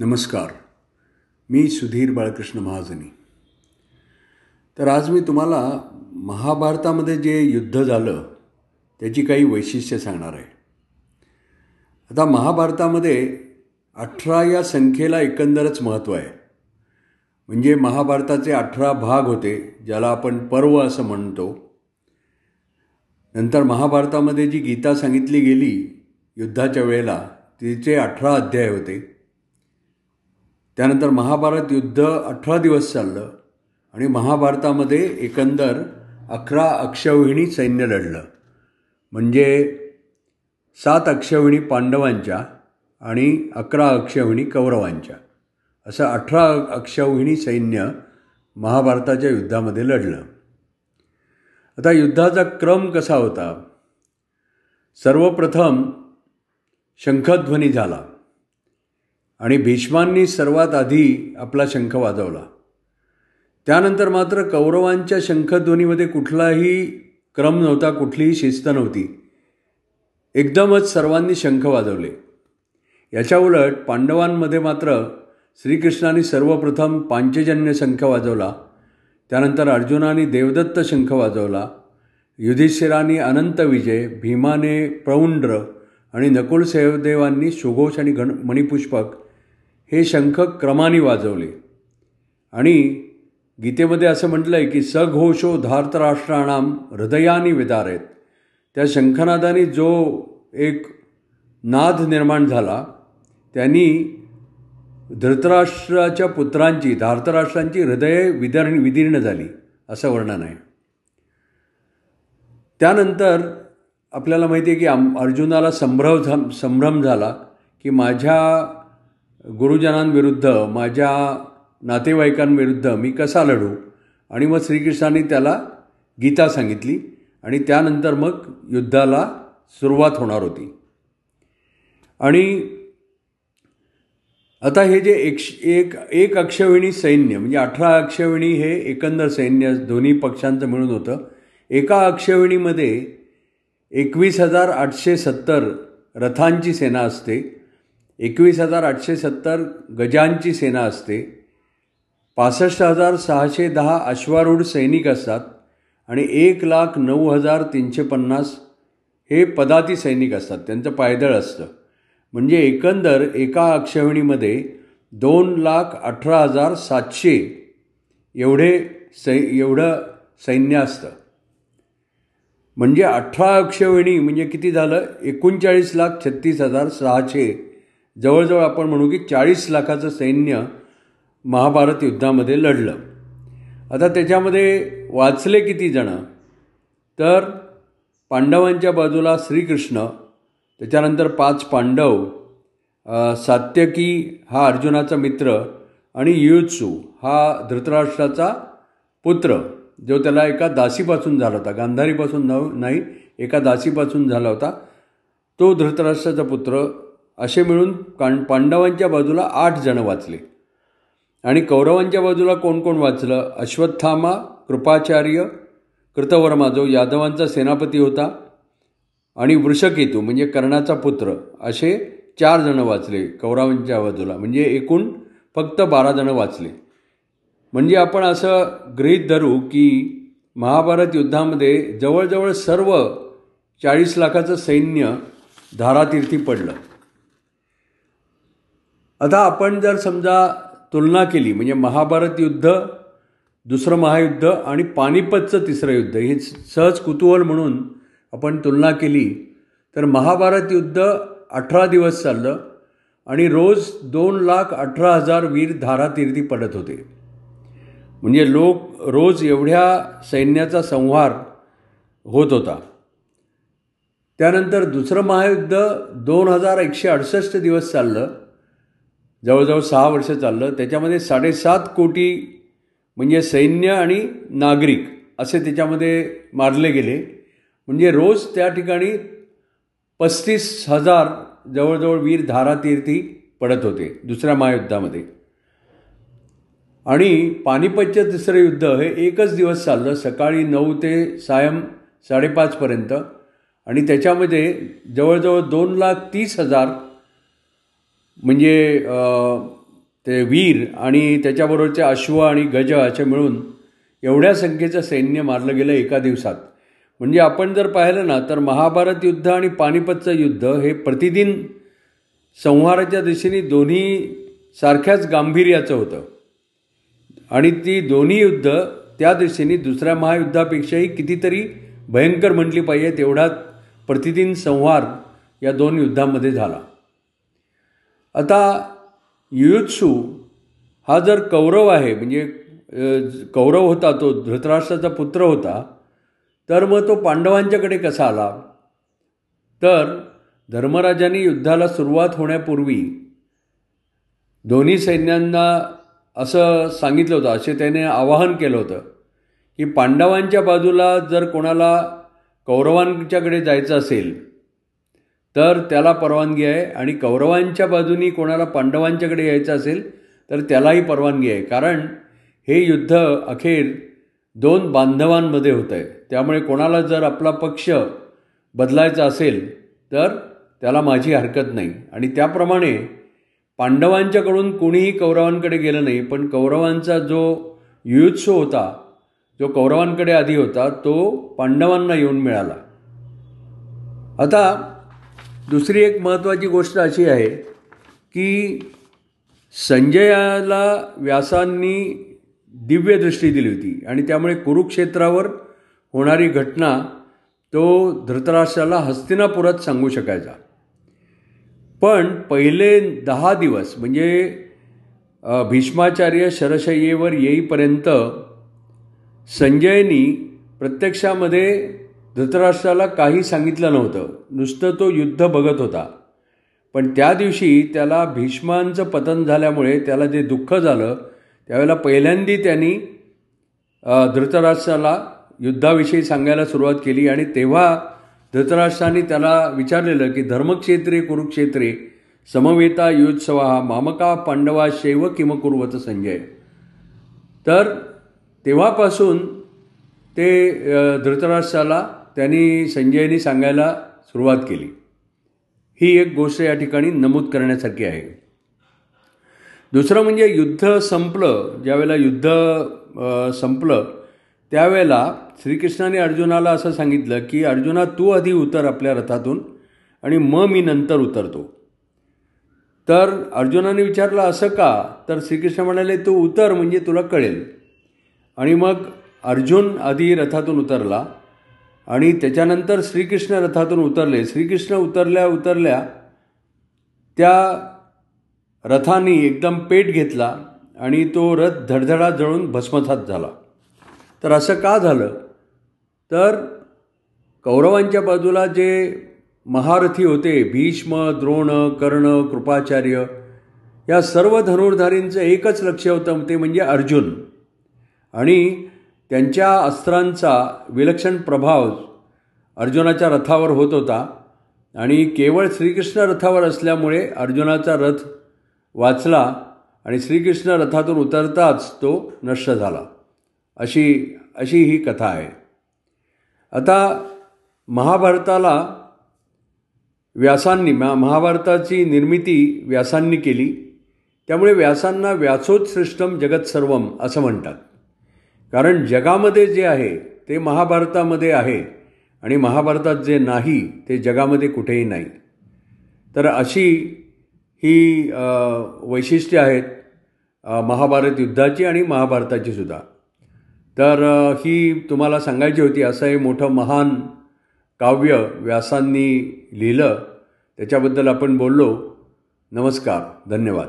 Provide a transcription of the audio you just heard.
नमस्कार. मी सुधीर बाळकृष्ण महाजनी. तर आज मी तुम्हाला महाभारतामध्ये जे युद्ध झालं त्याची काही वैशिष्ट्य सांगणार आहे. आता महाभारतामध्ये अठरा या संख्येला एकंदरच महत्त्व आहे. म्हणजे महाभारताचे अठरा भाग होते ज्याला आपण पर्व असं म्हणतो. नंतर महाभारतामध्ये जी गीता सांगितली गेली युद्धाच्या वेळेला तिचे अठरा अध्याय होते. त्यानंतर महाभारत युद्ध अठरा दिवस चाललं आणि महाभारतामध्ये एकंदर अकरा अक्षौहिणी सैन्य लढलं. म्हणजे सात अक्षौहिणी पांडवांच्या आणि अकरा अक्षौहिणी कौरवांच्या. असं अठरा अक्षौहिणी सैन्य महाभारताच्या युद्धामध्ये लढलं. आता युद्धाचा क्रम कसा होता? सर्वप्रथम शंखध्वनी झाला. आणि भीष्मांनी सर्वात आधी आपला शंख वाजवला. त्यानंतर मात्र कौरवांच्या शंखध्वनीमध्ये कुठलाही क्रम नव्हता कुठलीही शिस्त नव्हती. एकदमच सर्वांनी शंख वाजवले. याच्या उलट पांडवांमध्ये मात्र श्रीकृष्णाने सर्वप्रथम पांचजन्य शंख वाजवला. त्यानंतर अर्जुनाने देवदत्त शंख वाजवला. युधिष्ठिराने अनंत विजय भीमाने प्रौंड्र आणि नकुल सहदेवांनी सुघोष आणि गण मणिपुष्पक हे शंख क्रमाने वाजवले. आणि गीतेमध्ये असं म्हटलं आहे की सघोषो धार्तराष्ट्राणाम हृदयानी विदारेत. त्या शंखनादाने जो एक नाद निर्माण झाला त्यांनी धृतराष्ट्राच्या पुत्रांची धार्तराष्ट्रांची हृदय विदर्ण विदीर्ण झाली असं वर्णन आहे. त्यानंतर आपल्याला माहिती आहे की आम अर्जुनाला संभ्रम झा संभ्रम झाला की माझ्या गुरुजनांविरुद्ध माझ्या नातेवाईकांविरुद्ध मी कसा लढू? आणि मग श्रीकृष्णाने त्याला गीता सांगितली आणि त्यानंतर मग युद्धाला सुरुवात होणार होती. आणि आता हे जे एक एक एक अक्षविणी सैन्य म्हणजे अठरा अक्षविणी हे एकंदर सैन्य दोन्ही पक्षांचं मिळून होतं. एका अक्षविणीमध्ये एकवीस हजार आठशे सत्तर रथांची सेना असते. एकवीस हजार आठशे सत्तर गजांची सेना असते. पासष्ट हजार सहाशे दहा अश्वारूढ सैनिक असतात. आणि एक लाख नऊ हजार तीनशे पन्नास हे पदाती सैनिक असतात. त्यांचं पायदळ असतं. म्हणजे एकंदर एका अक्षवणीमध्ये दोन लाख अठरा हजार सातशे एवढे सै एवढं सैन्य असतं. म्हणजे अठरा अक्षवणी म्हणजे किती झालं? एकोणचाळीस लाख छत्तीस हजार सहाशे जवळजवळ आपण म्हणू की चाळीस लाखाचं सैन्य महाभारत युद्धामध्ये लढलं. आता त्याच्यामध्ये वाचले किती जणं? तर पांडवांच्या बाजूला श्रीकृष्ण त्याच्यानंतर पाच पांडव सात्यकी हा अर्जुनाचा मित्र आणि युत्सू हा धृतराष्ट्राचा पुत्र जो त्याला एका दासीपासून झाला होता. गांधारीपासून नव नाही एका दासीपासून झाला होता. तो धृतराष्ट्राचा पुत्र असे मिळून कां पांडवांच्या बाजूला आठ जणं वाचले. आणि कौरवांच्या बाजूला कोण कोण वाचलं? अश्वत्थामा कृपाचार्य कृतवर्मा जो यादवांचा सेनापती होता आणि वृषकेतू म्हणजे कर्णाचा पुत्र असे चार जणं वाचले कौरवांच्या बाजूला. म्हणजे एकूण फक्त बारा जणं वाचले. म्हणजे आपण असं गृहीत धरू की महाभारत युद्धामध्ये जवळजवळ सर्व चाळीस लाखाचं सैन्य धारातीर्थी पडलं. आता आपण जर समजा तुलना केली म्हणजे महाभारत युद्ध दुसरं महायुद्ध आणि पानिपतचं तिसरं युद्ध हे सहज कुतूहल म्हणून आपण तुलना केली तर महाभारत युद्ध अठरा दिवस चाललं आणि रोज दोन लाख अठरा हजार वीर धारातीर्थी पडत होते. म्हणजे लोक रोज एवढ्या सैन्याचा संहार होत होता. त्यानंतर दुसरं महायुद्ध दोन हजार एकशे अडुसष्ट दिवस चाललं जवळजवळ सहा वर्ष चाललं. त्याच्यामध्ये साडेसात कोटी म्हणजे सैन्य आणि नागरिक असे त्याच्यामध्ये मारले गेले. म्हणजे रोज त्या ठिकाणी पस्तीस हजार जवळजवळ वीर धारातीर्थी पडत होते दुसऱ्या महायुद्धामध्ये. आणि पानिपतचं तिसरं युद्ध हे एकच दिवस चाललं. सकाळी नऊ ते सायं साडेपाचपर्यंत आणि त्याच्यामध्ये जवळजवळ दोन लाख तीस हजार म्हणजे ते वीर आणि त्याच्याबरोबरचे अश्व आणि गज असे मिळून एवढ्या संख्येचं सैन्य मारलं गेलं एका दिवसात. म्हणजे आपण जर पाहिलं ना तर महाभारत युद्ध आणि पानिपतचं युद्ध हे प्रतिदिन संहाराच्या दिशेने दोन्ही सारख्याच गांभीर्याचं होतं. आणि ती दोन्ही युद्ध त्या दिशेने दुसऱ्या महायुद्धापेक्षाही कितीतरी भयंकर म्हटली पाहिजे तेवढाच प्रतिदिन संहार या दोन युद्धामध्ये झाला. आता युयुत्सू हा जर कौरव आहे म्हणजे कौरव होता तो धृतराष्ट्राचा पुत्र होता तर मग तो पांडवांच्याकडे कसा आला? तर धर्मराजांनी युद्धाला सुरुवात होण्यापूर्वी दोन्ही सैन्यांना असं सांगितलं होतं असे त्याने आवाहन केलं होतं की पांडवांच्या बाजूला जर कोणाला कौरवांच्याकडे जायचं असेल तर त्याला परवानगी आहे. आणि कौरवांच्या बाजूनी कोणाला पांडवांच्याकडे यायचं असेल तर त्यालाही परवानगी आहे. कारण हे युद्ध अखेर दोन बांधवांमध्ये होतं आहे त्यामुळे कोणाला जर आपला पक्ष बदलायचा असेल तर त्याला माझी हरकत नाही. आणि त्याप्रमाणे पांडवांच्याकडून कोणीही कौरवांकडे गेलं नाही पण कौरवांचा जो युयुत्सव होता जो कौरवांकडे आधी होता तो पांडवांना येऊन मिळाला. आता दुसरी एक महत्त्वाची गोष्ट अशी आहे की संजयाला व्यासांनी दिव्य दृष्टी दिली होती आणि त्यामुळे कुरुक्षेत्रावर होणारी घटना तो धृतराष्ट्राला हस्तिनापुरात सांगू शकायचा. पण पहिले दहा दिवस म्हणजे भीष्माचार्य शरशय्येवर येईपर्यंत संजयनी प्रत्यक्षामध्ये धृतराष्ट्राला काही सांगितलं नव्हतं. नुसतं तो युद्ध बघत होता. पण त्या दिवशी त्याला भीष्मांचं पतन झाल्यामुळे त्याला जे दुःख झालं त्यावेळेला पहिल्यांदी त्यांनी धृतराष्ट्राला युद्धाविषयी सांगायला सुरुवात केली आणि तेव्हा धृतराष्ट्राने त्याला विचारलेलं की धर्मक्षेत्रे कुरुक्षेत्रे समवेता युत्सवा मामका पांडवा शैव किमकुर्वत संजय. तर तेव्हापासून ते धृतराष्ट्राला त्यांनी संजयनी सांगायला सुरुवात केली. ही एक गोष्ट या ठिकाणी नमूद करण्यासारखी आहे. दुसरं म्हणजे युद्ध संपलं ज्यावेळेला युद्ध संपलं त्यावेळेला श्रीकृष्णाने अर्जुनाला असं सांगितलं की अर्जुना तू आधी उतर आपल्या रथातून आणि मग मी नंतर उतरतो. तर अर्जुनाने विचारलं असं का? तर श्रीकृष्ण म्हणाले तू उतर म्हणजे तुला कळेल. आणि मग अर्जुन आधी रथातून उतरला. आणि त्याच्यानंतर श्रीकृष्ण रथातून उतरले. श्रीकृष्ण उतरल्या उतरल्या त्या रथाने एकदम पेट घेतला आणि तो रथ धडधडा जळून भस्मसात झाला. तर असं का झालं? तर कौरवांच्या बाजूला जे महारथी होते भीष्म द्रोण कर्ण कृपाचार्य या सर्व धनुर्धारींचं एकच लक्ष होतं ते म्हणजे अर्जुन. आणि त्यांच्या अस्त्रांचा विलक्षण प्रभाव अर्जुनाच्या रथावर होत होता आणि केवळ श्रीकृष्ण रथावर असल्यामुळे अर्जुनाचा रथ वाचला आणि श्रीकृष्ण रथातून उतरताच तो नष्ट झाला. अशी अशी ही कथा आहे. आता महाभारताला व्यासांनी महाभारताची निर्मिती व्यासांनी केली. त्यामुळे व्यासांना व्यासोत्सृष्टम जगत सर्वम असं म्हणतात. कारण जगामध्ये जे आहे ते महाभारतामध्ये आहे आणि महाभारतात जे नाही ते जगामध्ये कुठेही नाही. तर अशी ही वैशिष्ट्ये आहेत महाभारत युद्धाची आणि महाभारताची सुद्धा. तर ही तुम्हाला सांगायची होती असं हे मोठं महान काव्य व्यासांनी लिहिलं. त्याच्याबद्दल आपण बोललो. नमस्कार. धन्यवाद.